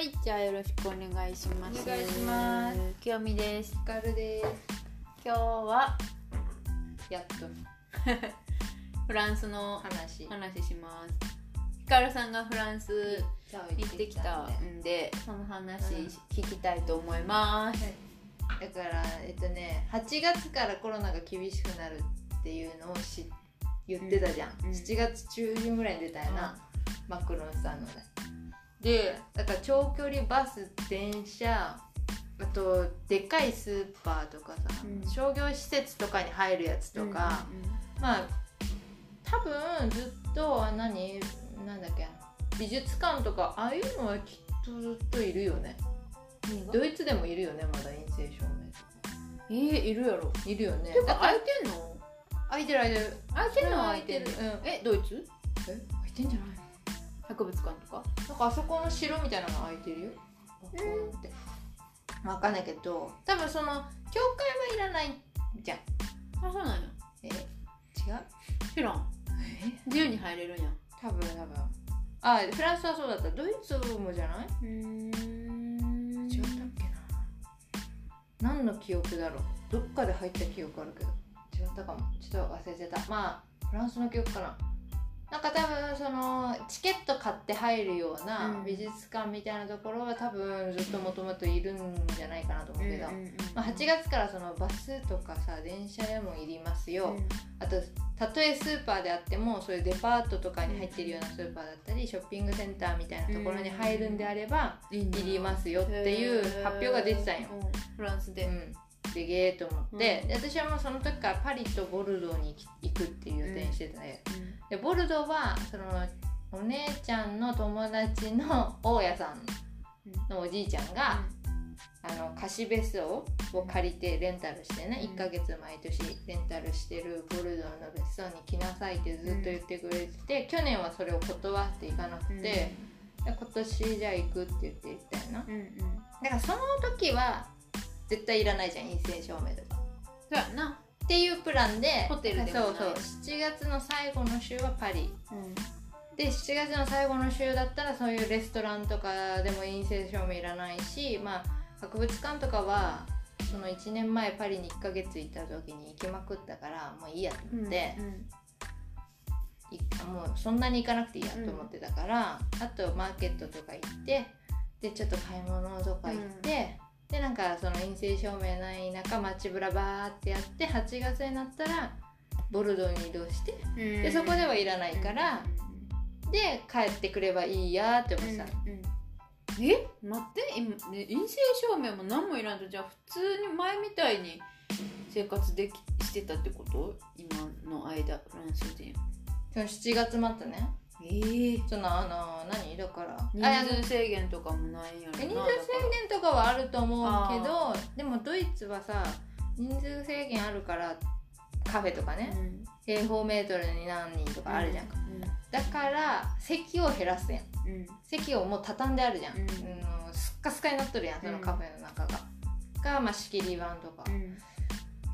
はい、じゃあよろしくお願いします。お願いします。きよみです。ガルです。今日はやっと。フランスの話。話します。ひかるさんがフランス行行ってきたんでその話うん。聞きたいと思います。だからえっとね8月からコロナが厳しくなるっていうのをし言ってたじゃん、うん。うん。7月中旬ぐらいに出たよな、マクロンさんのねでだから長距離バス電車あとでかいスーパーとかさ、うん。商業施設とかに入るやつとか、まあ多分ずっとあ何？なんだっけ？美術館とかああいうのはきっとずっといるよね。うんうん、ドイツでもいるよねまだ陰性証明えー、いるやろ。いるよね。てか空いてんの？空いてる空いてる。空いてる。空いてる。うんえ、ドイツ？え空いてんじゃない？博物館とか？なんかあそこの城みたいなの空いてるよ。ポコンってわかんないけど多分その教会はいらないじゃん。あ、そうなんや。え違う？知らん。え？自由に入れるんや。多分多分。あフランスはそうだった。ドイツもじゃない？うん。違ったっけな。何の記憶だろう？どっかで入った記憶あるけど。違ったかも。ちょっと忘れてた。まあフランスの記憶かななんか多分そのチケット買って入るよううなん。美術館みたいなところは多分ずっともともといるんじゃないかなと思うけど、まあ、8月からそのバスとかさ電車でもいりますよ、あとたとえスーパーであってもそういうデパートとかに入ってるようなスーパーだったりショッピングセンターみたいなところに入るんであればいいりますよっていう発表が出てたんよ。うん。フランスで、うん。でげーと思って、私はもうその時からパリとボルドーに行くっていう予定にしてて、でボルドーはそのお姉ちゃんの友達の大家さんのおじいちゃんが、あの貸し別荘を借りてレンタルしてね、うん。1ヶ月毎年レンタルしてるボルドーの別荘に来なさいってずっと言ってくれてて、去年はそれを断っていかなくて、で今年じゃあ行くって言って行ったよな。うんうん。だからその時は絶対いらないじゃん陰性証明とか。そうやなっていうプランでホテルでもない。そうそう。7月の最後の週はパリ。うん。で7月の最後の週だったらそういうレストランとかでも陰性証明いらないしまあ博物館とかはその1年前パリに1ヶ月行った時に行きまくったからもういいやと思って、いもうそんなに行かなくていいやと思ってたから、あとマーケットとか行ってでちょっと買い物とか行って、でなんかその陰性証明ない中街ぶらバーってやって8月になったらボルドーに移動してうん。でそこではいらないから、で帰ってくればいいやって思ってた、え？待って陰性証明も何もいらんとじゃあ普通に前みたいに生活できしてたってこと？今の間フランス人。その7月末ねええそのあの何？だから。あ人数制限とかもないんやろな人数制限とかはあると思うけどでもドイツはさ人数制限あるからカフェとかね、うん。平方メートルに何人とかあるじゃん。か、うだから席を減らすやん。んうん。席をもう畳んであるじゃん、うん。うんスッカスカになっとるやんそのカフェの中が、が、まあ、仕切り板とか、うん。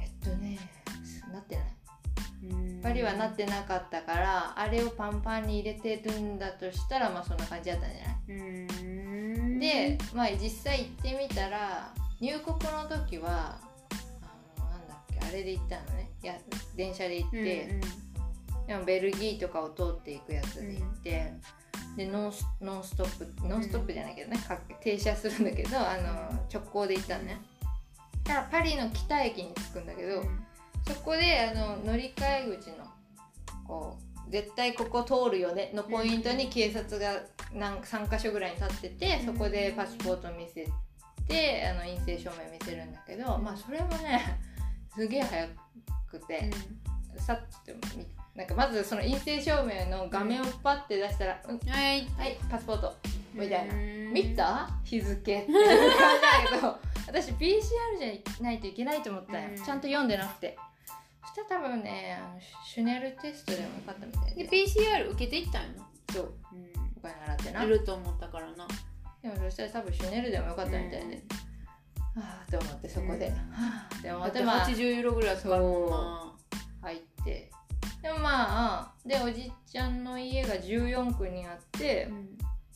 えっとねなってないうんパリはなってなかったからあれをパンパンに入れてるんだとしたらまあそんな感じだったんじゃない？うん。で、まあ、実際行ってみたら入国の時はあのなんだっけあれで行ったのね。いや電車で行って、でもベルギーとかを通っていくやつで行って、でノンスノンストップノンストップじゃないけどね、か停車するんだけどあの直行で行ったのね。だからパリの北駅に着くんだけど、そこであの乗り換え口のこう絶対ここ通るよねのポイントに警察が何3箇所ぐらいに立っててそこでパスポート見せてあの陰性証明見せるんだけど、まあそれもねすげえ早くて、さっと見なんかまずその陰性証明の画面をパッて出したら「うんはい。はいパスポート」みたいな。うん。見た？日付って。いう感じだけど。私 PCR じゃないといけないと思ったよ、うん。ちゃんと読んでなくてそしたら多分ねあのシュネルテストでもよかったみたいでで PCR 受けていったんやな。そう。お金払ってな。やると思ったからな。でもそしたら多分シュネルでもよかったみたいで、はあと思ってそこで、うん。はあって思だって。ってまあ80ユーロぐらいかかるもんな。入って。でもまあでおじちゃんの家が14区にあって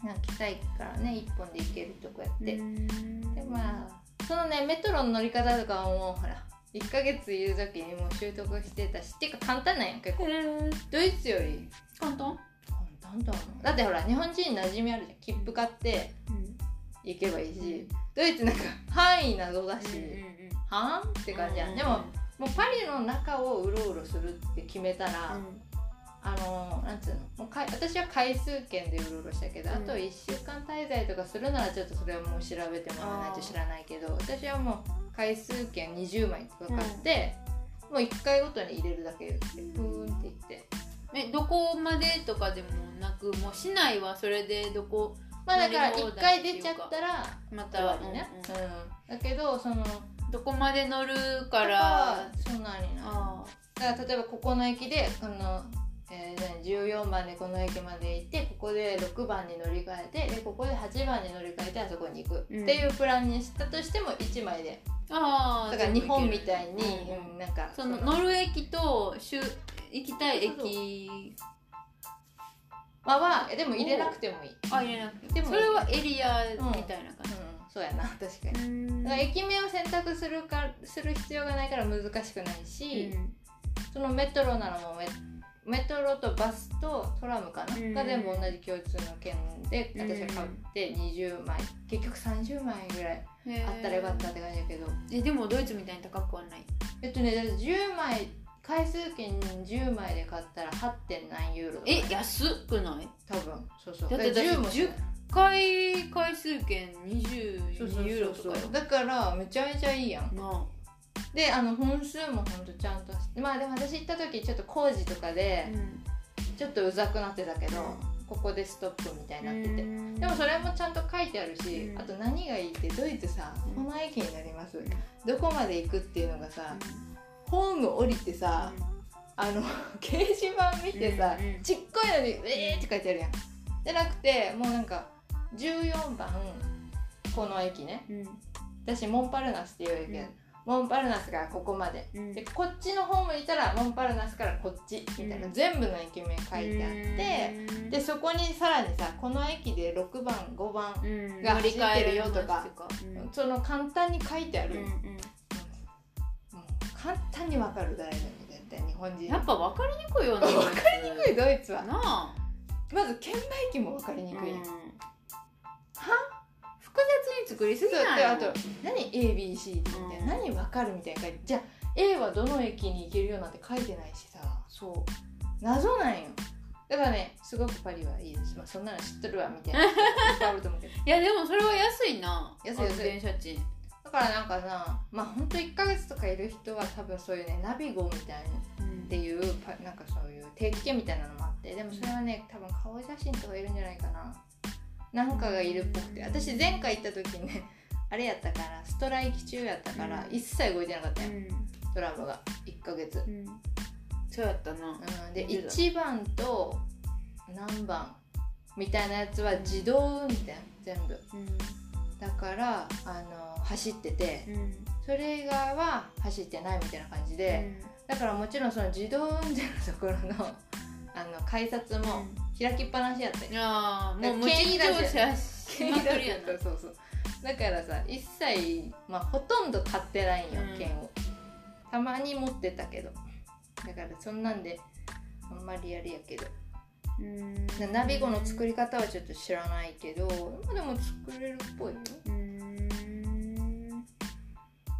なんか来たいからね一本で行けるとこやって、うん。でまあそのねメトロの乗り方とかはもうほら1ヶ月いる時にもう習得してたしっていうか簡単なんや結構。ドイツより。簡単？簡単？だだってほら日本人馴染みあるじゃん。切符買って行けばいいし。ドイツなんか範囲謎だし、はん？って感じやん、でももうパリの中をうろうろするって決めたら、あのなんつうの？もうか私は回数券でうろうろしたけど、うん。あと1週間滞在とかするならちょっとそれはもう調べてもらわないと知らないけど私はもう回数券20枚とか買って、もう1回ごとに入れるだけでプーンっていって。えどこまでとかでもなくもう市内はそれでどこまあだから1乗り放題回出ちゃったらま終たわりね、うん。だけどそのどこまで乗るかかららそんなにな。あ。だから例えばここの駅でこの、えー何14番でこの駅まで行ってここで6番に乗り換えてでここで8番に乗り換えてあそこに行く、うん。っていうプランにしたとしても1枚で。ああだから日本みたいに、うんうん。なんかその乗る駅と行きたい駅。まあはえでも入れなくてもいい、あ入れなくてでもそれはエリアみたいな。感うん、そうやな確かに、じだから駅名を選択するかする必要がないから難しくないし、そのメトロならもうメメトロとバスとトラムかな、うん。が全部同じ共通の券で私は買って20枚。結局30枚ぐらいあったらよかったって感じだけど。えでもドイツみたいに高くはない？えっとねだって10枚回数券10枚で買ったら 8. 点何ユーロえ安くない？多分。そうそう。だってから10もだって10回回数券20そうそうユーロとかよ。だからめちゃめちゃいいやん。なであの本数もほんとちゃんとまあでも私行った時ちょっと工事とかあでちょっとうざくなってたけど、ここでストップみたいになってて、でもそれもちゃんと書いてあるし、うん。あと何がいいってドイツさ、うん。この駅になります。どこまで行くっていうのがさ、ホーム降りてさ、あの 掲示板見てさ、ちっこいのに「えー」って書いてあるやん。じゃなくてもうなんか14番この駅ね。うん。私モンパルナスっていう駅や、モンパルナスがここまで。うん。でこっちのホームにいたらモンパルナスからこっちみたいな、うん。全部の駅名書いてあって、うん。でそこにさらにさこの駅で6番5番、うん。が走ってるよとかうん。その簡単に書いてある、うんもう簡単にわかる誰でも絶対日本人。やっぱ分かりにくいよね 分かりにくいドイツは。なあ。まず券売機も分かりにくい、うん。複雑に作りすぎないあと何？ABC って。うん何分かるみたいな書いてじゃあ A はどの駅に行けるよなんて書いてないしさ。そ謎なんよ。だからねすごくパリはいいです、まあ、そんなの知ってるわみたいな。人いっぱいあると思うけどういやでもそれは安いな。安い安い。電車賃。だからなんかなまあほんと1ヶ月とかいる人は多分そういうねナビゴみたいなっていうパなんかそういう定期券みたいなのもあって。でもそれはね多分顔写真とかいるんじゃないかな。なんかがいるっぽくて。私前回行った時ねあれやったからストライキ中やったからうん。一切動いてなかったよ、うん。ドラムが。1ヶ月、うん。そうやったな。うん、で言ってた。1番と何番みたいなやつは自動運転全部。だからあの走っててうん。それ以外は走ってないみたいな感じで、だからもちろんその自動運転のところのあの改札も開きっぱなしやったよいやーもう無軽賃乗車しまくりやな。そうそうだからさ一切、まあ、ほとんど買ってないんようん。券を。たまに持ってたけど。だからそんなんであんまりあれやけど。うん。ナビゴの作り方はちょっと知らないけどまあでも作れるっぽいよ。うん。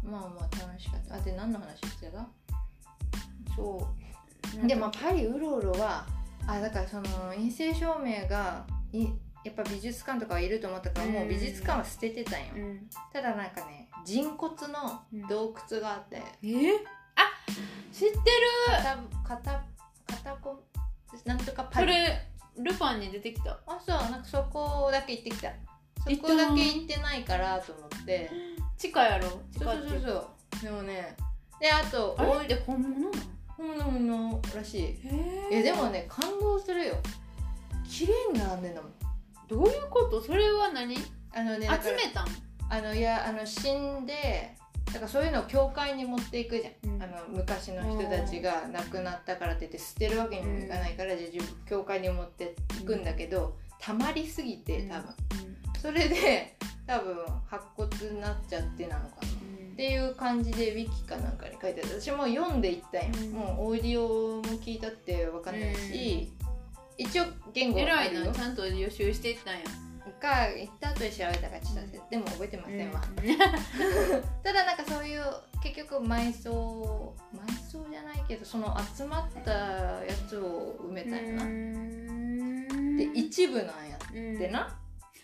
まあまあ楽しかった。あで何の話してた？そう。でまあパリうろうろはあだからその陰性証明がいやっぱ美術館とかはいると思ったからもう美術館は捨ててたんよ、うん。ただなんかね人骨の洞窟があって、え？あ知ってる！片片片こなんとかパリ。それルパンに出てきた。あそうなんかそこだけ行ってきた。そこだけ行ってないからと思って。地下やろ？地下そうそうそう。でもねであとあれ？って本物なの？本物のらしい。へいやでもね感動するよ。綺麗に並んでんだもんどういうこと？それは何？あのねだから集めたん？あのいやあの死んでだからそういうのを教会に持っていくじゃん、うん。あの昔の人たちが亡くなったからって言って捨てるわけにもいかないから、じゃあ自分教会に持っていくんだけど、溜まりすぎて多分、それで多分白骨になっちゃってなのかな。っていう感じでウィキかなんかに書いてある。私も読んでいったんよ、うん。もうオーディオも聞いたって分かんないし、一応言語はあ偉いなちゃんと予習していったんやか行った後に調べたかちょっとでも覚えてませんわ、ただなんかそういう結局埋葬埋葬じゃないけどその集まったやつを埋めたんやな、で一部なんやってな、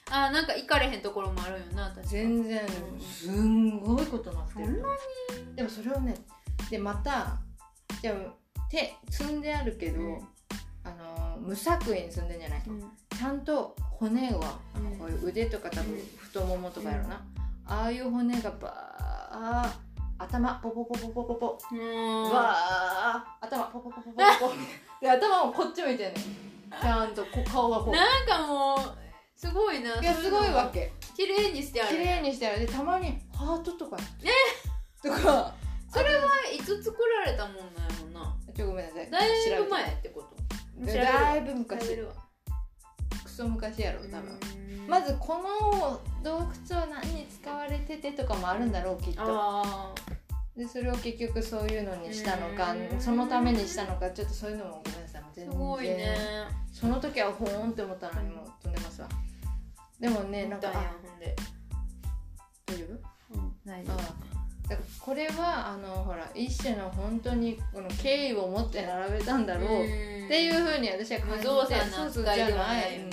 あなんか行かれへんところもあるよな確か。全然うん。すんごいことなってそんるでもそれをねでまたじゃあ手積んであるけど、うん。あの無作為に積んでんじゃない。うん。ちゃんと骨はこういう腕とか多分うん太ももとかやろな、ああいう骨がバー頭ポポポポポポポうん。わー頭ポポポポポポポ。で頭もこっち向いてんねん。ちゃんとこう顔がこう。なんかもうすごいな。いやすごいわけ。綺麗にしてある。綺麗にしてある。でたまにハートとか。とか。それはいつ作られたもんなんやろな。ちょごめんなさい。だいぶ前ってこと？だいぶ昔。クソ昔やろ多分。うんまずこの洞窟は何に使われててとかもあるんだろうきっと。あでそれを結局そういうのにしたのかうん。そのためにしたのかちょっとそういうのもごめんなさい全然。すごいね。その時はほーんって思ったのにもう飛んでますわ。でもねなんか大丈夫？うん。大丈あだからこれはあのほら一種の本当夫この敬意を持って並べたんだろうっていうふうに私は感じて無造作なそうそう扱いではじゃない。うん。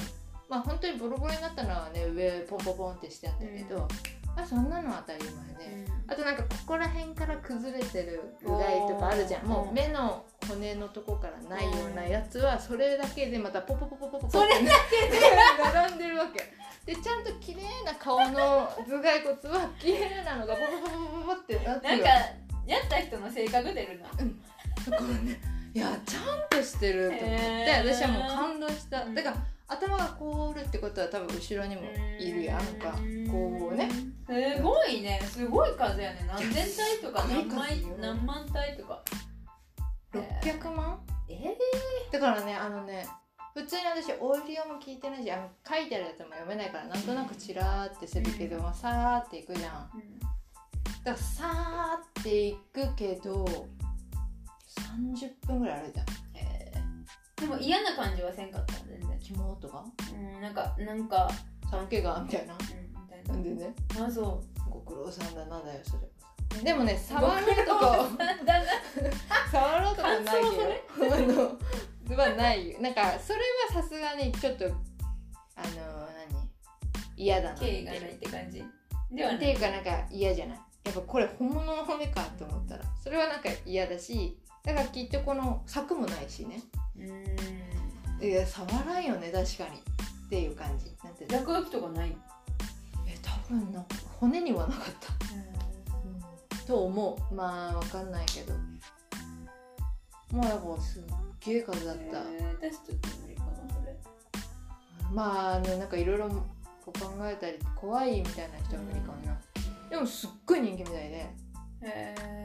まあ本当にボロボロになったのはね上ポンポンポンってしてあったけど、うん。あそんなのは当たり前で、あとなんかここら辺から崩れてるぐらいとかあるじゃん。もう目の骨のとこからないようなやつはそれだけでまたポポポポポポポそれだけで並んでるわけでちゃんと綺麗な顔の頭蓋骨は綺麗なのがポポポポポポってなってる。なんかやった人の性格出るな。だからねいやちゃんとしてると思って。私はもう感動した。うん。だから頭がこうおるってことは多分後ろにもいるやんか。こうね。すごいね。すごい数やね。何千体とか何枚何万体とか。600万？えだからねあのね普通に私オーディオも聞いてないしあの書いてあるやつも読めないからなんとなくチラーってするけど、まあ、さーっていくじゃん。だからさーっていくけど30分ぐらい歩いたえでも嫌な感じはせんかった全然。肝とか？うんなんかなんか寒気がみたいな？うんみたいな。んでねなあそご苦労さんだなだよそれうでもね触ろうとか 触ろうとかないよ。感 あのはない。よなんかそれはさすがにちょっとあの何？嫌だな敬意がないって感じ？ではっない。ていうかなんか嫌じゃない？やっぱこれ本物の骨かと思ったら。それはなんか嫌だしだからきっとこの柵もないしね。うん。いや触らんよね確かに。っていう感じ。なんて落書きとかない？え多分な骨にはなかった、と思う。まあわかんないけど。まあだからすっげえ数だった、えー私ちょっと無理かなそれ？まああのなんかいろいろ考えたり怖いみたいな人は無理かもな、でもすっごい人気みたいで。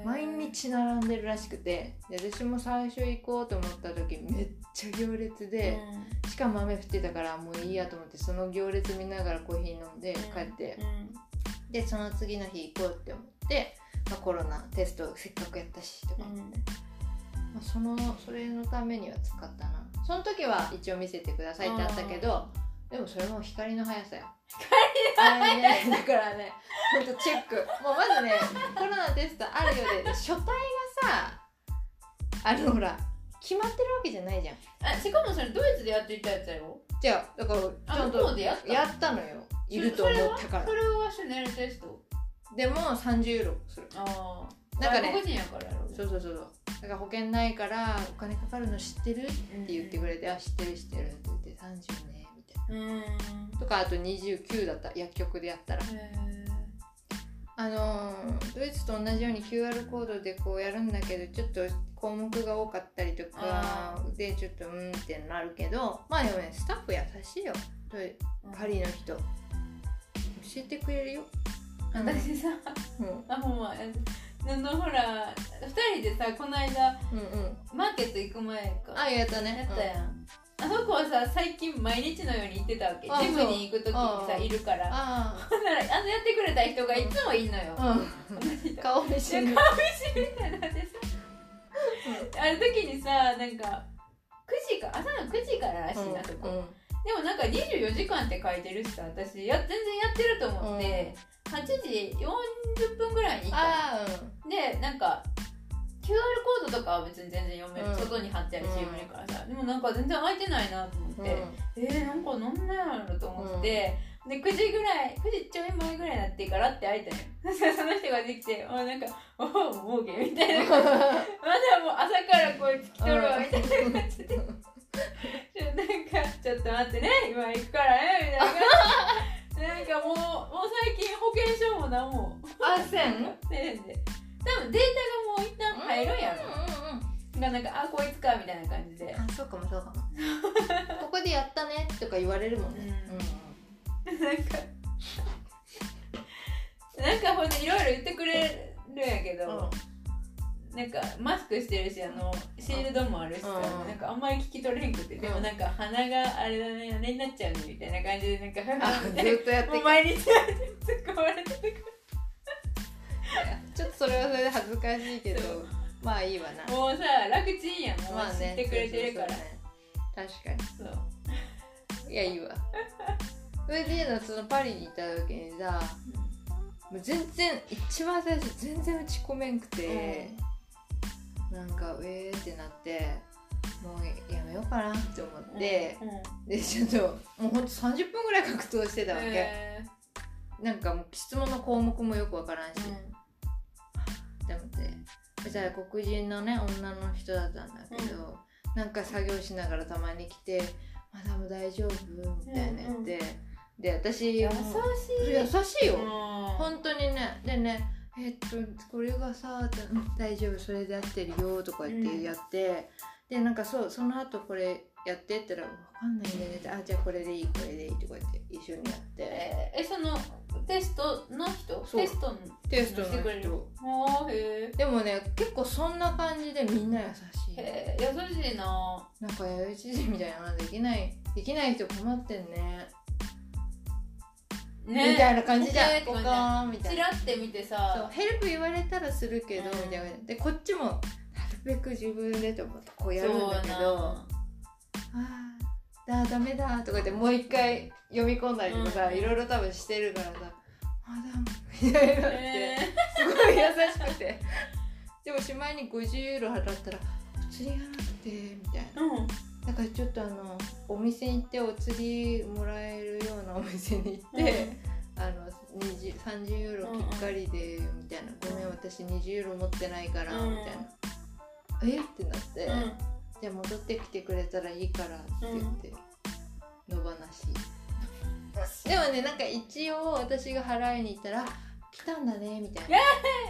毎日並んでるらしくて。で私も最初行こうと思った時めっちゃ行列で、しかも雨降ってたからもういいやと思ってその行列見ながらコーヒー飲んで帰って、でその次の日行こうって思って、まあ、コロナテストせっかくやったしとか、うんまあ、そのそれのためには使ったな。その時は一応見せてくださいってあったけどでもそれも光の速さよ。光の速さ。ね だからねほんとチェック。もうまずねコロナテストあるようで書体がさあのほら決まってるわけじゃないじゃん。あしかもそれドイツでやっていたやつやろじゃあだからちゃんとうでやったやったのよ。いると思ったから。それはシュネルテスト。でも30ユーロする。ああなんかね人やからそうそうそうそう。だから保険ないからお金かかるの知ってる？って言ってくれて、あ知ってる知ってるって言って30ねみたいうん。なとかあと29だった薬局でやったら。へあのードイツと同じように QR コードでこうやるんだけどちょっと項目が多かったりとかあでちょっとうんってなるけどまあでもねスタッフ優しいよ。パリの人。教えてくれるよ、私さうん、あほんまあのほら2人でさこの間うんうん。マーケット行く前か。あやったね。やったやん、あの子はさ最近毎日のように行ってたわけ。あジムに行く時にさいるから。あほんならあのやってくれた人がいつもいんのよ、うん。顔見知り。いや顔見知りみたいになってさある時にさなんか9時か朝の9時かららしいな、そこ。うんでもなんか24時間って書いてるしさ私や全然やってると思って、8時40分ぐらいに行ったあのでなんか QR コードとかは別に全然読める、うん。外に貼ってあるしうん読めるからさ。でもなんか全然空いてないなと思って、うん。えー、なんかなんなんやろと思って、で9時ぐらい9時ちょい前ぐらいになってからって開いたんよ。その人ができてあなんか「おおもうけ」みたいな まだもう朝からこいつ来とるわみたいな感じで。ち ょなんかちょっと待ってね今行くからねみたいな。なんかもうもう最近保険証も何も。あせん？せんで。多分データがもう一旦入るん。やろ、うんうんうん。がなんかあこいつかみたいな感じで。あそうかもそうかも。ここでやったねとか言われるもんね。うん。なんかなんかほんでいろいろ言ってくれるんやけど、なんかマスクしてるしあのシールドもあるしさ、うん。なんかあんまり聞き取れへんくて、でもなんか鼻があれだねあれになっちゃうねみたいな感じでなんかあずっとやってもう毎日突っ込まれてちょっとそれはそれで恥ずかしいけどまあいいわな。らもうさ楽ちんやんもうまあね知ってくれてるから、そうそうそう。確かそう。にいやいいわ。それでのそのパリに行った時にさもう全然一番最初全然打ち込めんくて、なんかえーってなってもうやめようかなって思って、うん。うん。でちょっともうほんと30分ぐらい格闘してたわけ、えなんかもう質問の項目もよくわからんし、ーって思って。じゃあ黒人のね女の人だったんだけど、なんか作業しながらたまに来て「マダム大丈夫?」みたいな言って、で私優もうしい。優しいよ、うん。本当にね。でねえっとこれがさ大丈夫それで合ってるよとか言ってやって、でなんかそうその後これやってったら分かんないんだよねあじゃあこれでいいこれでいいとか言って一緒にやって。えーえそのテストの人？テストのテストしてくれるの？人。あーへでもね結構そんな感じでみんな優しい。えへえ優しいな。なんかやる知事みたいなのできないできない人困ってんねね。みたいな感じじゃん。ね。ポカーンみたいな。チラって見てそうさヘルプ言われたらするけど、うん。みたいなでこっちもなるべく自分でと思ってこうやるんだけどあーだダメだとか言ってもう一回読み込んだりとかさ、うん。いろいろ多分してるからさ「マダム」みたいになって、えすごい優しくて。でもしまいに50ユーロ払ったら「お釣りがなくて」みたいな。ーうんだからちょっとあのお店に行ってお釣りもらえるようなお店に行って、あの20 30ユーロきっかりでみたいな「ごめん私20ユーロ持ってないから」うん。みたいな「え？っ?」てなって、うん。じゃあ戻ってきてくれたらいいから」って言って、野放し。でもねなんか一応私が払いに行ったら「来たんだね」みたいな。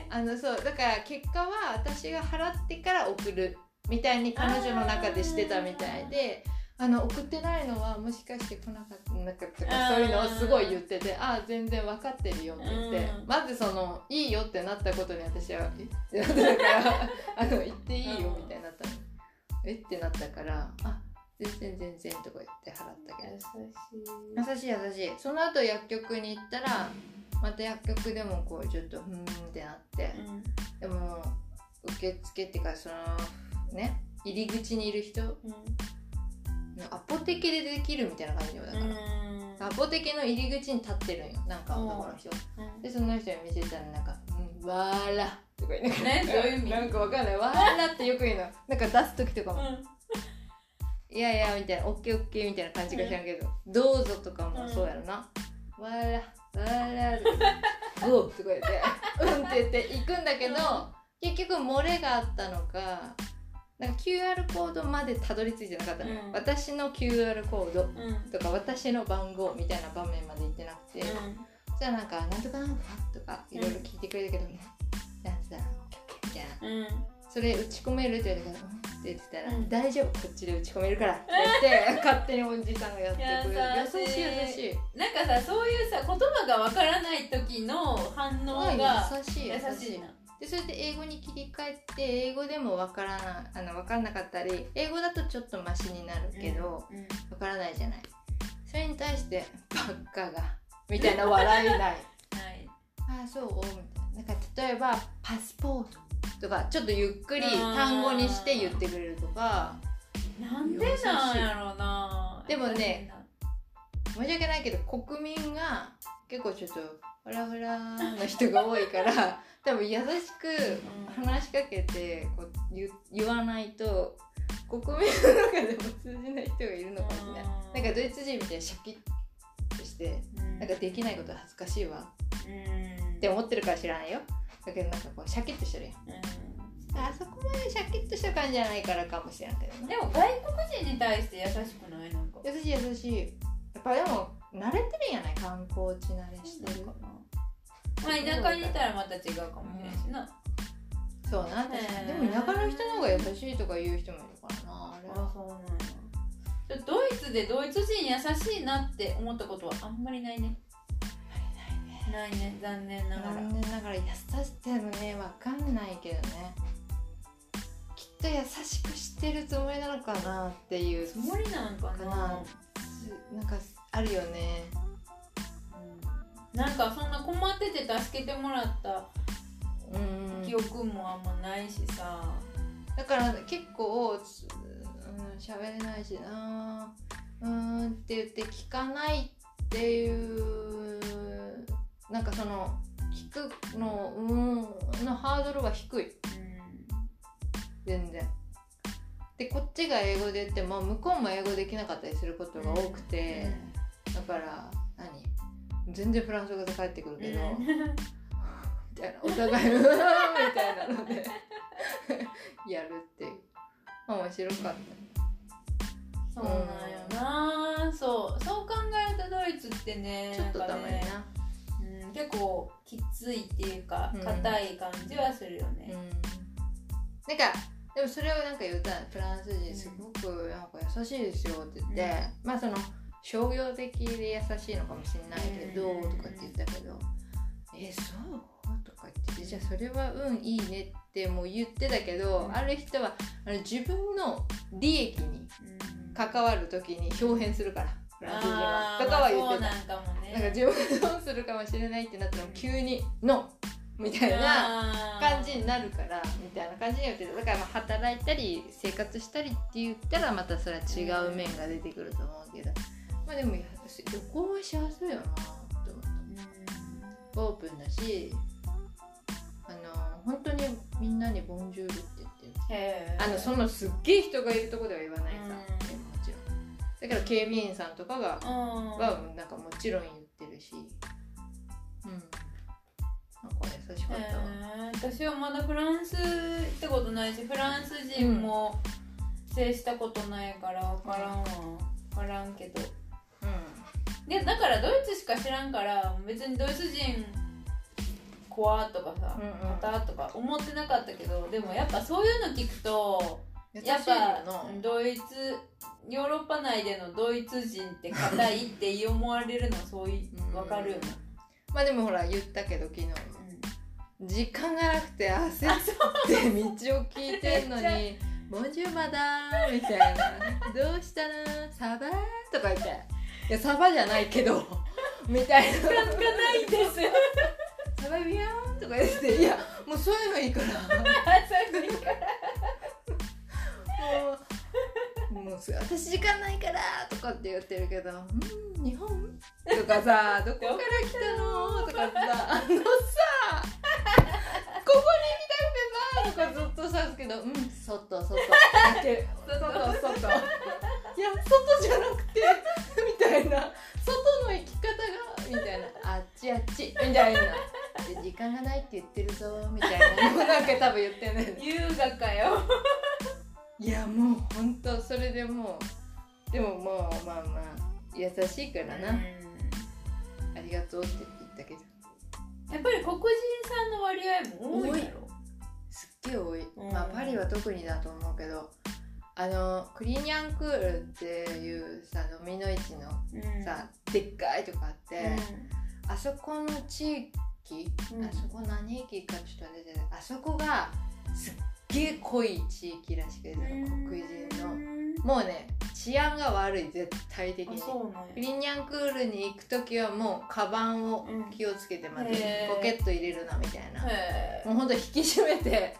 あのそうだから結果は私が払ってから送るみたいに彼女の中でしてたみたいであの送ってないのはもしかして来なかったなかったかそういうのをすごい言ってて「ああ全然分かってるよ」って言ってうん。まずその「いいよ」ってなったことに私は「え？っ?」てなったから「あの行っていいよ」みたいになったの「え？っ?」てなったから「あ全然全然」とか言って払ったけど。優しい。優しい優しい。その後薬局に行ったらまた薬局でもこうちょっとふーんってなってでも受付っていうかそのね。入り口にいる人。うん。アポテケでできるみたいな感じよだから、うん。アポテケの入り口に立ってるんよ。なんか男の人、うん。でその人に見せたらなんか「うんわーら」とか言いながらねどういう意味？なんかわかんない「わーら」ってよく言うの。なんか出す時とかも。うん「いやいや」みたいな「オッケーオッケー」みたいな感じか知らんけど「どうぞ」とかもそうやろな「わーら」「わーら」とか 「ゴー」とか言って「うん」って言って行くんだけど、結局漏れがあったのかなんか QR コードまでたどり着いてなかったの、うん。私の QR コードうん。とか私の番号みたいな場面まで行ってなくて、じゃあなんか「なんとかなんとか」とかいろいろ聞いてくれたけど「ね。なんつったらオッケーオッケー」みたいなうん「それ打ち込める?」って言われたから「うん」って言ってたら「うん。大丈夫こっちで打ち込めるから」って言って 勝手におじさんがやってくれる優しい。優しいなんかさそういうさ言葉がわからない時の反応が優しい優しい。優しいなでそれで英語に切り替えて英語でも分からなあの分からなかったり英語だとちょっとマシになるけど、うん分からないじゃない。それに対して「バッカが」みたいな笑いない。はい。あそう？みたいな。なんか例えば「パスポート」とかちょっとゆっくり単語にして言ってくれるとか。なんでなんやろうな。でもね申し訳ないけど国民が結構ちょっとフラフラの人が多いから多分優しく話しかけてこう言言わないと国民の中でも通じない人がいるのかもしれない。なんかドイツ人みたいにシャキッとしてなんかできないこと恥ずかしいわ。うん。って思ってるから知らないよ。だけどなんかこうシャキッとしてるやん。あそこまでシャキッとした感じじゃないからかもしれんけどなでも外国人に対して優しくない？なんか。優しい優しい。やっぱでも慣れてるんやない？観光地慣れしてるかなまあ田舎にいたらまた違うかもしれないしな、そうな確かにへーでも田舎の人の方が優しいとか言う人もいるからなあれは。あそうなんや。ドイツでドイツ人優しいなって思ったことはあんまりないね。ないね。残念ながら。残念ながら優しさもねわかんないけどね。きっと優しくしてるつもりなのかなっていう。つもりなんかな。かななんかあるよね。うんなんかそんな困ってて助けてもらったうん。記憶もあんまないしさ、だから結構つうん喋れないしな。うーんって言って聞かないっていうなんかその聞くのうーんのハードルが低い。全然。でこっちが英語で言っても向こうも英語できなかったりすることが多くて、だから何全然フランス語で帰ってくるけど、みたいなお互い みたいなので やるっていう。面白かった。そうなんよな、そう。そう考えるとドイツってねちょっとなんかたまにな、ねうん、結構きついっていうかうん。硬い感じはするようん。ね、なんかでもそれをなんか言ったらフランス人すごくなんか優しいですよって言って、まあその商業的で優しいのかもしれないけど、うん。とかって言ったけど「えそう?」とか言って「じゃあそれはうんいいね」ってもう言ってたけど、うん。ある人はあの自分の利益にうん。関わる時に表変するからフランス人はあーとかは言ってた。なんかもね。なんか自分がどうするかもしれないってなったら急に「ノー!」みたいな感じになるからみたいな感じに言ってた。だからまあ働いたり生活したりって言ったらまたそれは違う面が出てくると思うけどまあでも旅行はしやすいよなと思った。オープンだしあの本当にみんなに「ボンジュール」って言ってる。あのそのすっげえ人がいるところでは言わないさ、うん。もちろん。だから警備員さんとかがうん。はなんかもちろん言ってるし。うん。なんか優しかったわ、私はまだフランス行ったことないしフランス人も接したことないから分からんわ。分からんけどでだからドイツしか知らんから別にドイツ人怖とかさうんうん。硬とか思ってなかったけどでもやっぱそういうの聞くとやっぱよドイツヨーロッパ内でのドイツ人って硬いって思われるのそういうん。分かるよね、まあでもほら言ったけど昨日。もうん。時間がなくて焦って道を聞いてんのに「ボンジューマダー」みたいな「どうしたの？サバ?」とか言って「いやサバじゃないけど」みたいながないです「サバビヤーン」とか言って「いやもうそういうのいいからもうもうす私時間ないから」とかって言ってるけど「うん日本?」とかさ「どこから来たの?」とかさ「あのさここに行きたくてさ」とかずっとさすけど「うん外外」って外外。外いや外じゃなくて みたいな。外の行き方がみたいな。あっちあっちみたいな。で時間がないって言ってるぞみたいな。のをなんか多分言ってんだよね。優雅かよ。いやもうほんとそれでもうでももうまあまあ優しいからな、ありがとうって言ったけど。やっぱり黒人さんの割合も多いやろすっげえ多い、うん。まあパリは特にだと思うけどあのクリニャンクールっていうさ飲みの市のうん。さ、でっかいとこあって、あそこの地駅、うん。あそこ何駅かちょっと忘れてた。あそこがすっげえ濃い地域らしくて黒人の。もうね治安が悪い絶対的あにそうなんや。クリニャンクールに行く時はもうカバンをうん。気をつけてまずへー。ポケット入れるなみたいな。へもうほんと引き締めて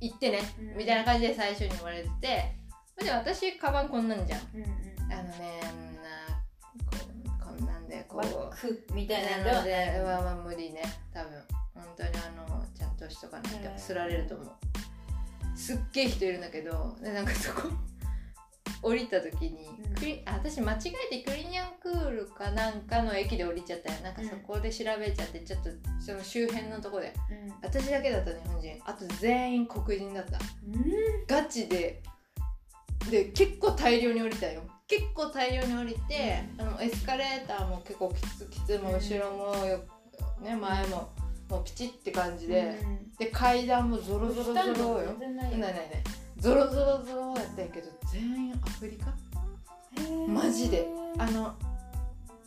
行ってねうん。みたいな感じで最初に言われててで私カバンこんなんじゃん。えうんうん。あのねあんなこんなんでこバうみたいななのではのでないはまあ無理ね多分。本当にあのちゃんとかないとへー。すられると思う。すっげえ人いるんだけどでなんかそこ 降りた時に、うん。クリあ私間違えてクリニャンクールかなんかの駅で降りちゃったよ。なんかそこで調べちゃってちょっとその周辺のとこで。うん。私だけだった日本人。あと全員黒人だった。ガチで。で結構大量に降りたよ。結構大量に降りて、あのエスカレーターも結構きつきつもうん後ろもよ、ね、前ももうピチって感じうん。で、で階段もゾロゾロゾロ。よ。ないよ。ないないゾロゾロゾロやったんやけど全員アフリカ？マジで。あの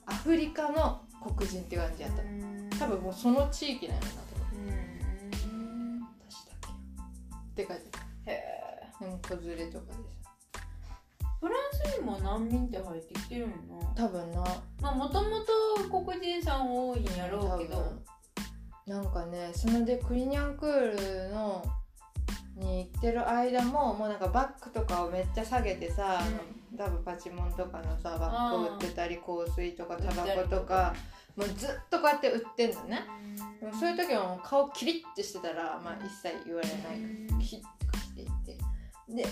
アフリカの黒人って感じやった。うん。多分もうその地域なんやろなと思う。うん。私だけって感じ。へえでも子連れとかでさフランスにも難民って入ってきてるんな。多分な。まあもともと黒人さん多いんやろうけどなんかねそのでクリニャンクールのに行ってる間ももうなんかバッグとかをめっちゃ下げてさ、多分パチモンとかのさバッグ売ってたり香水とかタバコとかもうずっとこうやって売ってんのね。でもそういう時は顔キリッてしてたら、まあ、一切言われないからキッとかしていって。で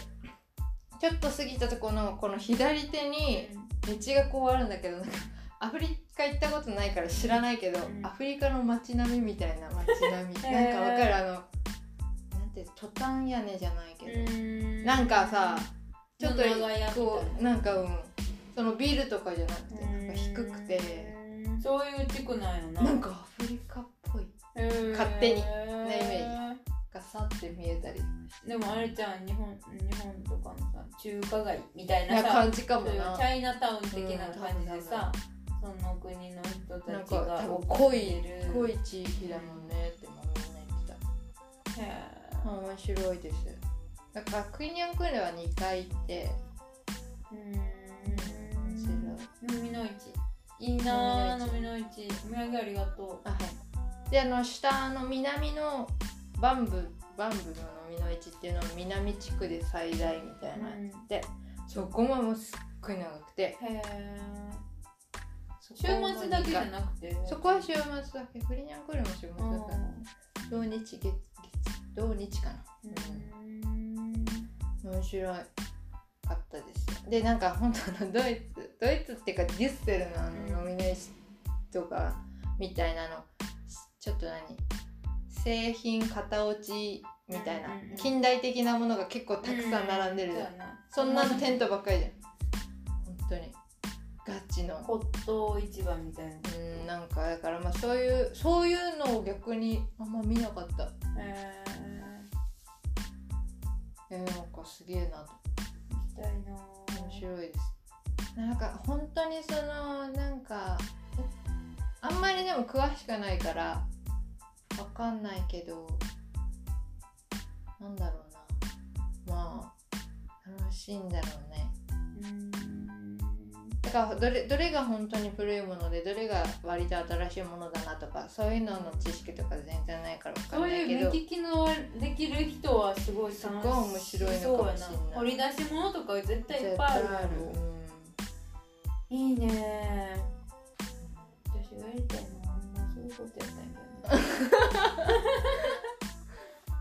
ちょっと過ぎたとこのこの左手に道がこうあるんだけどなんかアフリカ行ったことないから知らないけど、うん。アフリカの街並みみたいな街並み、へ ーなんかわかる？あのなんてトタン屋根じゃないけど、うん。なんかさちょっとこうな。んかうん。そのビルとかじゃなくてうん。なんか低くて。うんそういう地区なんよな。なんかアフリカっぽい。勝手に。なイメガサって見えたり。でもあれちゃん日本日本とかのさ中華街みたいななさ感じかもそういうチなャイナタウン的な感じでさ、その国の人たちが濃い濃い地域だもんねってもみんな。言ってたへあ面白いです。だからクイニャンクールは2回行ってーうん飲みの市。いいなー飲みの市。お土産ありがとあはい。であの下の南のバンブバンブの飲みの市っていうのは南地区で最大みたう、いなやつで、そこももうすっごい長くて。へえ週末だけじゃなくて。そこは週末だけクリニャンクールも週末だうんから。土日月月土日かな。うん面白かったですよ。でなんか本当のドイツドイツっていうかデュッセルのあのノミネーションとかみたいなのちょっと何？製品型落ちみたいなうんうんうん。近代的なものが結構たくさん並んでる。じゃん、そんなのテントばっかりじゃん。本当にガチの。骨董市場みたいな。うんなんかだからまあそういうそういうのを逆にあんま見なかった。へええー、なんかすげえなと。行きたいなー。面白いです。なんか本当にそのなんかあんまりでも詳しくないからわかんないけどなんだろうな。まあ楽しいんだろうね。うんだからどれどれが本当に古いものでどれが割と新しいものだなとかそういうのの知識とか全然ないからわかんそうないけどいう目利きのできる人はすごいすごい面白いのかもしれない掘り出し物とか絶対いっぱいある。絶対あるいいね 私がやりたいのはあんまそういうことやったんやけど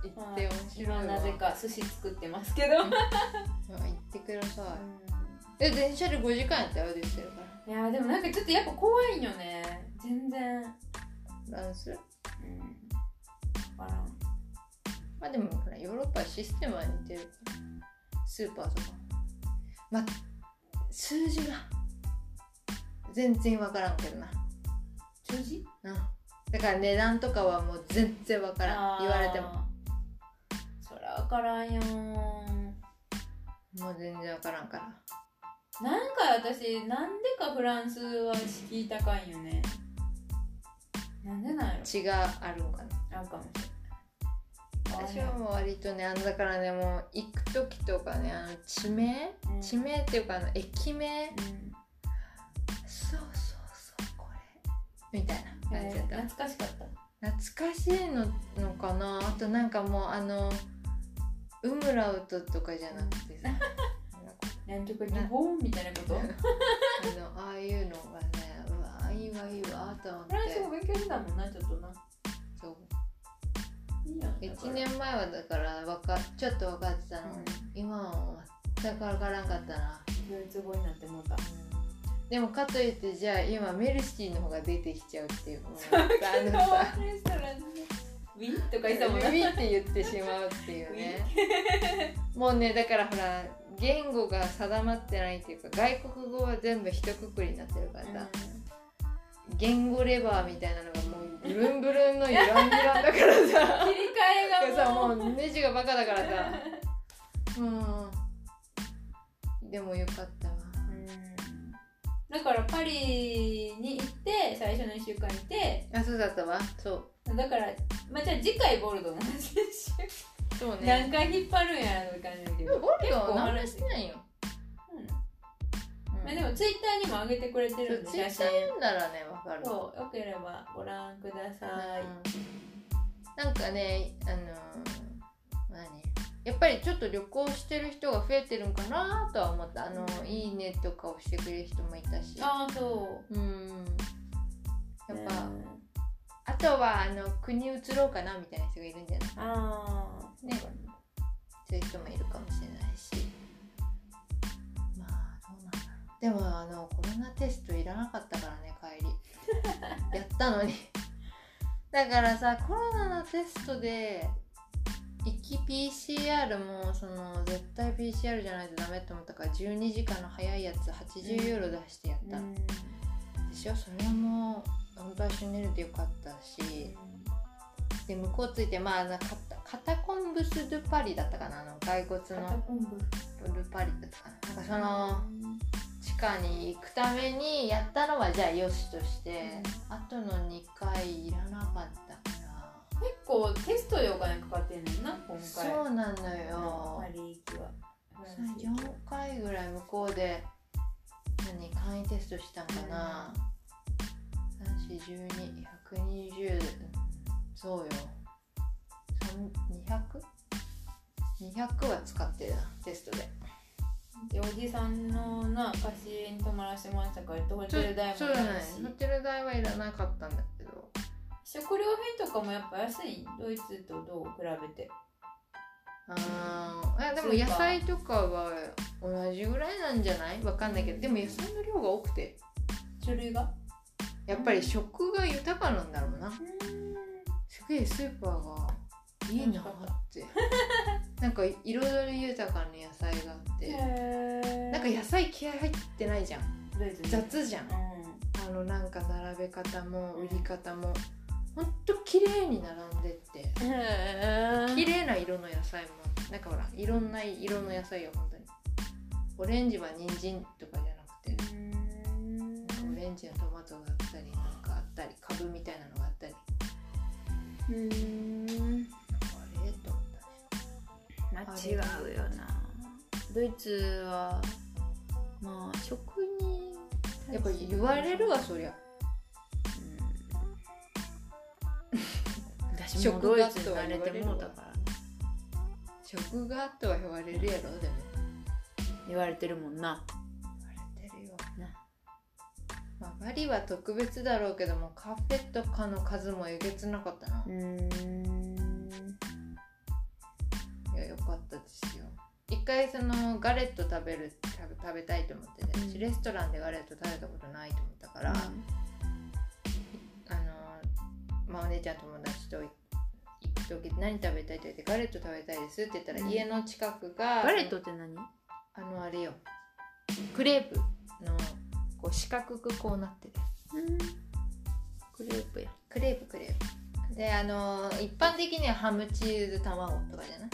うん、行って面白いなぜか寿司作ってますけど、うん行ってくださいえ電車で5時間やったよ出てるから。いやでもなんかちょっとやっぱ怖いんよね。全然。うんフランス？分からん。まあでもほらヨーロッパはシステムは似てるスーパーとか。まあ数字が。全然わからんけどな。数字？うん。だから値段とかはもう全然わからん。言われても。そりゃ分からんよもう全然わからんからなんか私なんでかフランスは敷居高いんよね。なんでなんやろ？血があるんかな。あるかも。し私はもう割とねあのだからねもう行く時とかねあの地名、うん。地名っていうかあの駅名？れないそうそうそうこれ。みたいな感じだった、懐かしかった。懐かしいののかなあとなんかもうあのウムラウトとかじゃなくてさなんとか日本みたいなこと？あのああいうのがねうわいいわいいわと思って。フランス語勉強してたもんなちょっとな。そう。いいやんだから1年前はだからわかちょっと分かってたの。に、うん。今は全く分からんかったな、ドイツ語になってもうた。でもかといってじゃあ今メルシーの方が出てきちゃうっていうもあ日のさウィ？ンとか言って言ってしまうっていうね。もうねだからほら言語が定まってないっていうか外国語は全部一括りになってるからさ、言語レバーみたいなのがもうブルンブルンのゆらんゆらんだからさ。切り替えがさも う。もうネジがバカだからさ。うん。でもよかったわ。だからパリに行って最初の1週間いて。あそうだったわ。そう。だからまあじゃあ次回ボルドーの話でしよそうう何回引っ張るんやろって感じだけど。でもボルド結構ー何も話してないよ、うん。まあ、でもツイッターにも上げてくれてるんでツイッター読んだらねわかるそうよければご覧ください、うん。なんかねあの何？やっぱりちょっと旅行してる人が増えてるんかなとは思った。あの「いいね」とかをしてくれる人もいたし。ああそう。うん。やっぱ、うんあとはあの国移ろうかなみたいな人がいるんじゃない？ああね。そういう人もいるかもしれないし。まあどうなんだろう。でもあのコロナテストいらなかったからね帰り。やったのに。だからさコロナのテストで行き PCR もその絶対 PCR じゃないとダメって思ったから12時間の早いやつ80ユーロ出してやったの、うん。でしょ？それも本当は一緒に寝れてよかったしで向こうついてまああのカタカタコンブス・ドゥ・パリだったかなあの骸骨片のル・パリだったかな。なんかその地下に行くためにやったのはじゃあよしとして、あとの2回いらなかったから。結構テストでお金かかってんねんな今回。そうなのよ。パリ行きは。フランス行きは4回ぐらい向こうで何簡易テストしたんかな、34120そうよ。200?200 は使ってるなテストで。でおじさんのな貸し家に泊まらせてもらったからホテル代もそうじゃないし。ホテル代はいらなかったんだけど食料品とかもやっぱ安いドイツとどう比べて。あー。えでも野菜とかは同じぐらいなんじゃない？わかんないけどでも野菜の量が多くて。種類が？やっぱり食が豊かなんだろうな。すげえスーパーがいいなって。なんか彩り豊かな野菜があって。へなんか野菜気合入ってないじゃん。雑じゃん。うあのなんか並べ方も売り方も。ほんと綺麗に並んでって。綺麗な色の野菜も。なんかほらいろんな色の野菜よ本当に。オレンジは人参とかレンジのトマトがあったりなんかあったりカブみたいなのがあったり。うん。あれと思った。ねまあ違うよなドイツはまあ食にやっぱ言われるわそりゃ。私もドイツに慣れてもうたから。ね食がとは言われるやろでも。言われてるもんなまあ、バリは特別だろうけどもカフェとかの数もえげつなかったな、うん。いやよかったですよ。一回そのガレット食べる食べ食べたいと思ってて、うん。私レストランでガレット食べたことないと思ったから、あのまあお姉ちゃん友達と行く時何食べたいって言ってガレット食べたいですって言ったら、うん。家の近くがガレットって何？あのあれよ。クレープのこう四角くこうなってるクレープや。クレープクレープ。であの一般的にはハムチーズ卵とかじゃない？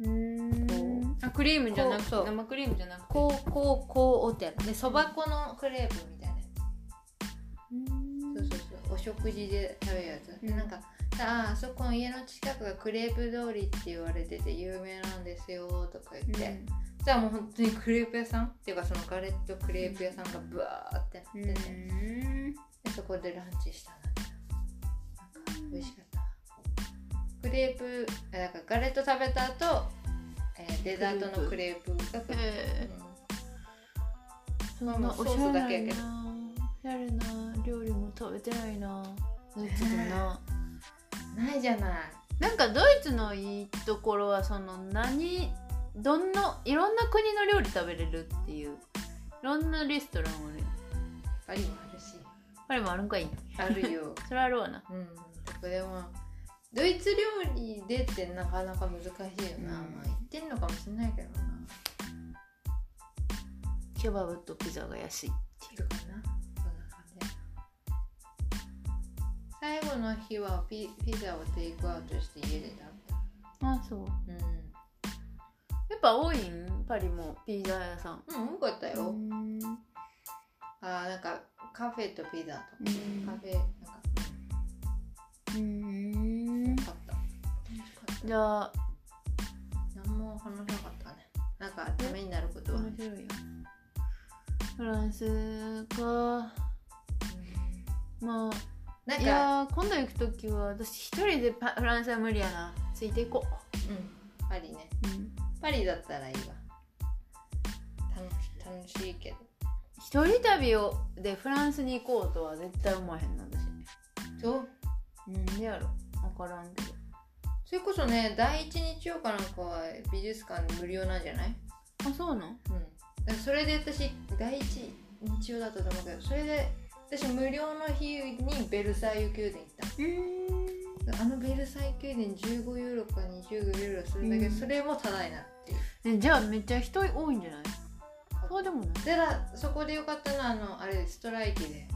うん。あクリームじゃなくこうそう。て生クリームじゃなくて。こうこうこう折ってある。でそば粉のクレープみたいなやつ。そうそうそう。お食事で食べるやつ、うんなんかさああそこの家の近くがクレープ通りって言われてて有名なんですよとか言って、じゃあもう本当にクレープ屋さんっていうかそのガレットクレープ屋さんがブワーってなってて、うん。でそこでランチしたなんか美味しかった。クレープあなんかガレット食べた後、えーデザートのクレープが来る、へうん。そんなソースだけやけど。やるな料理も食べてないな。ドイツでなないじゃない。なんかドイツのいいところはその何どんないろんな国の料理食べれるっていういろんなレストランをねパリもあるし。あれもあるんかい。あるよ。それあるわな。うん。どこでもドイツ料理でってなかなか難しいよな、うん。まあ言ってんのかもしれないけどな。ケバブとピザが安いっていうかな最後の日はピピザをテイクアウトして家で食べた。あそう。うやっぱ多いん？パリもピザ屋さん。ん、うん、多かったよ、うん。あーなんかカフェとピザとカフェなんかうん買った美味しかった。じゃあ何も話さなかったね。なんかためになることは、面白いよ。フランスか。まあなんかいやー今度行く時は私一人でパフランスは無理やな。ついていこう。ん。パリね。う、うん、パリだったらいいわ。楽し楽しいけど。一人旅をでフランスに行こうとは絶対思わへんなんだしそう？なんでやろ？分からんけど。それこそね第一日曜かなんかは美術館で無料なんじゃない？あそうなん？うん。だからそれで私第一日曜だったと思うけどそれで私無料の日にベルサイユ宮殿行ったあのベルサイユ宮殿15ユーロか20ユーロするんだけど、うん。それもただになっていうねじゃあめっちゃ人多いんじゃない？そうでもない。だそこでよかったのはあのあれストライキで。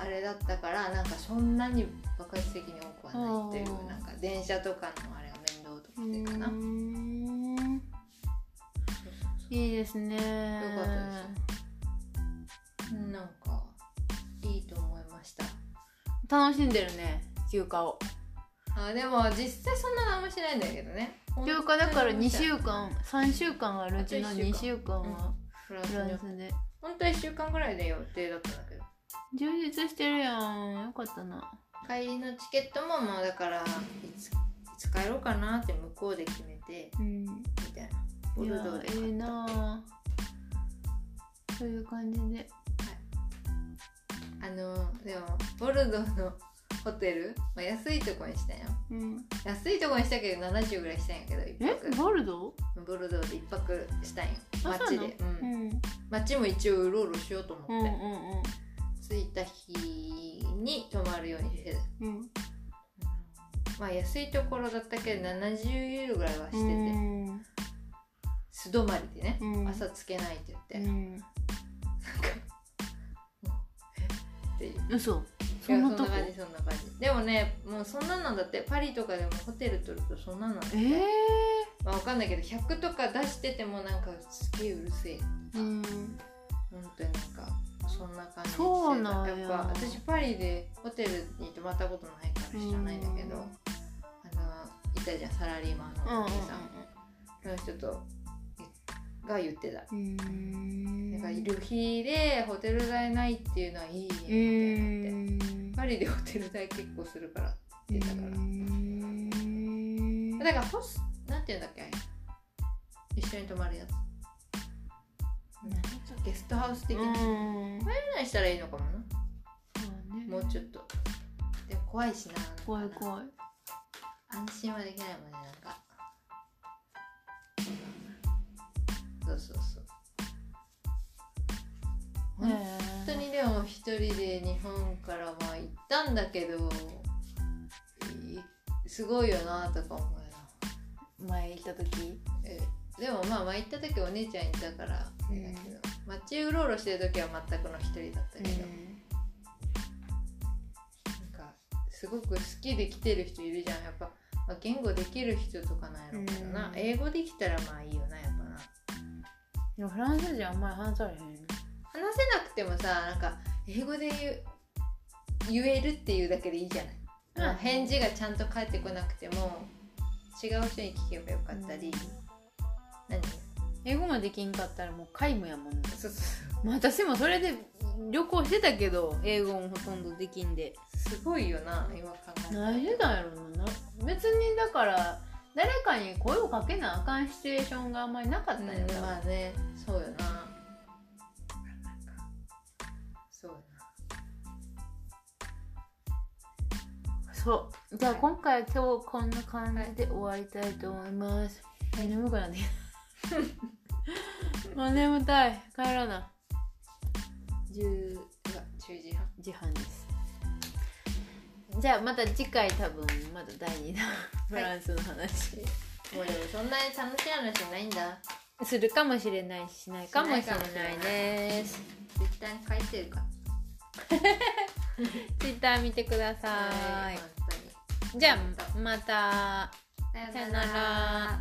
あれだったからなんかそんなに爆発的に多くはないっていうなんか電車とかのあれが面倒とかでかな、いいですねよかった楽しんでるね休暇を。あでも実際そんな何もしないんだけどね。休暇だから2間週間3週間あるうちのあと一2週週間はフランスで。本当は1週間ぐらいで予定だったんだけど。充実してるやん。よかったな。帰りのチケットももうだからいつ帰ろうかなって向こうで決めてうん。みたいな。ボルドーで買った。ええなあ。そういう感じであのでもボルドーのホテル、まあ、安いとこにしたよ。うん。安いとこにしたけど70ぐらいしたんやけど一え？泊ボルドボルドーで一泊したんよ。あ街でそうなの？うん。うん。街も一応うろうろしようと思って、うんうん着いた日に泊まるようにしてたうん。うん。まあ安いところだったけど70ユーロぐらいはしてて、うん。素泊まりでね、うん。朝つけないって言って、うん。なんかっていう。嘘。そんなとこ？そんな感じそんな感じ。でもねもうそんなんなんだって。パリとかでもホテル取るとそんなんなんだって、ええまあ、わかんないけど100とか出しててもなんかすげえうるせえ。うん。本当になんかそんな感じそうなんや。やっぱ私パリでホテルに泊まったことないから知らないんだけど、うん。あのいたじゃんサラリーマンうんうんのおじさん、その人とが言ってた。うんうんなんか旅費でホテル代ないっていうのはいいねみたういなって。んパリでホテル代結構するからって言ってたから。うんだからホスなんていうんだっけ？一緒に泊まるやつ。ゲストハウス的うな、ん何したらいいのかもな。そうね。もうちょっと。でも怖いしな。怖い怖い。安心はできないもんねなんかそうそうそう。本当にでも一人で日本からまあ行ったんだけどいすごいよなとか思うな。前行った時？えでもまあ前行った時お姉ちゃんいたからだけど、街うろうろしてる時は全くの一人だったけど、なんかすごく好きで来てる人いるじゃん。やっぱ、まあ、言語できる人とかないのかな、うん。英語できたらまあいいよなやっぱなフランス人あんまり話されへん話せなくてもさなんか英語で言う言えるっていうだけでいいじゃない、うんまあ返事がちゃんと返ってこなくても違う人に聞けばよかったり、何？英語もできんかったらもう皆無やもんね。そうそう。まあ私もそれで旅行してたけど英語もほとんどできんで。すごいよな今考えたら。何でだろうな。別にだから誰かに声をかけなあかんシチュエーションがあんまりなかったんやうんまあね。そうよな。そう。よそうじゃあ今回は今日こんな感じで終わりたいと思います、はい、眠くなって もう眠たい。帰らな。10なうわ10時半。時半ですじゃあまた次回多分また第2弾フランスの話、もうでもそんなに楽しい話ないんだ。するかもしれないししないかもしれないです。絶対に書い。てるか。ら ツイッター見てください、はいじゃあまた。さよなら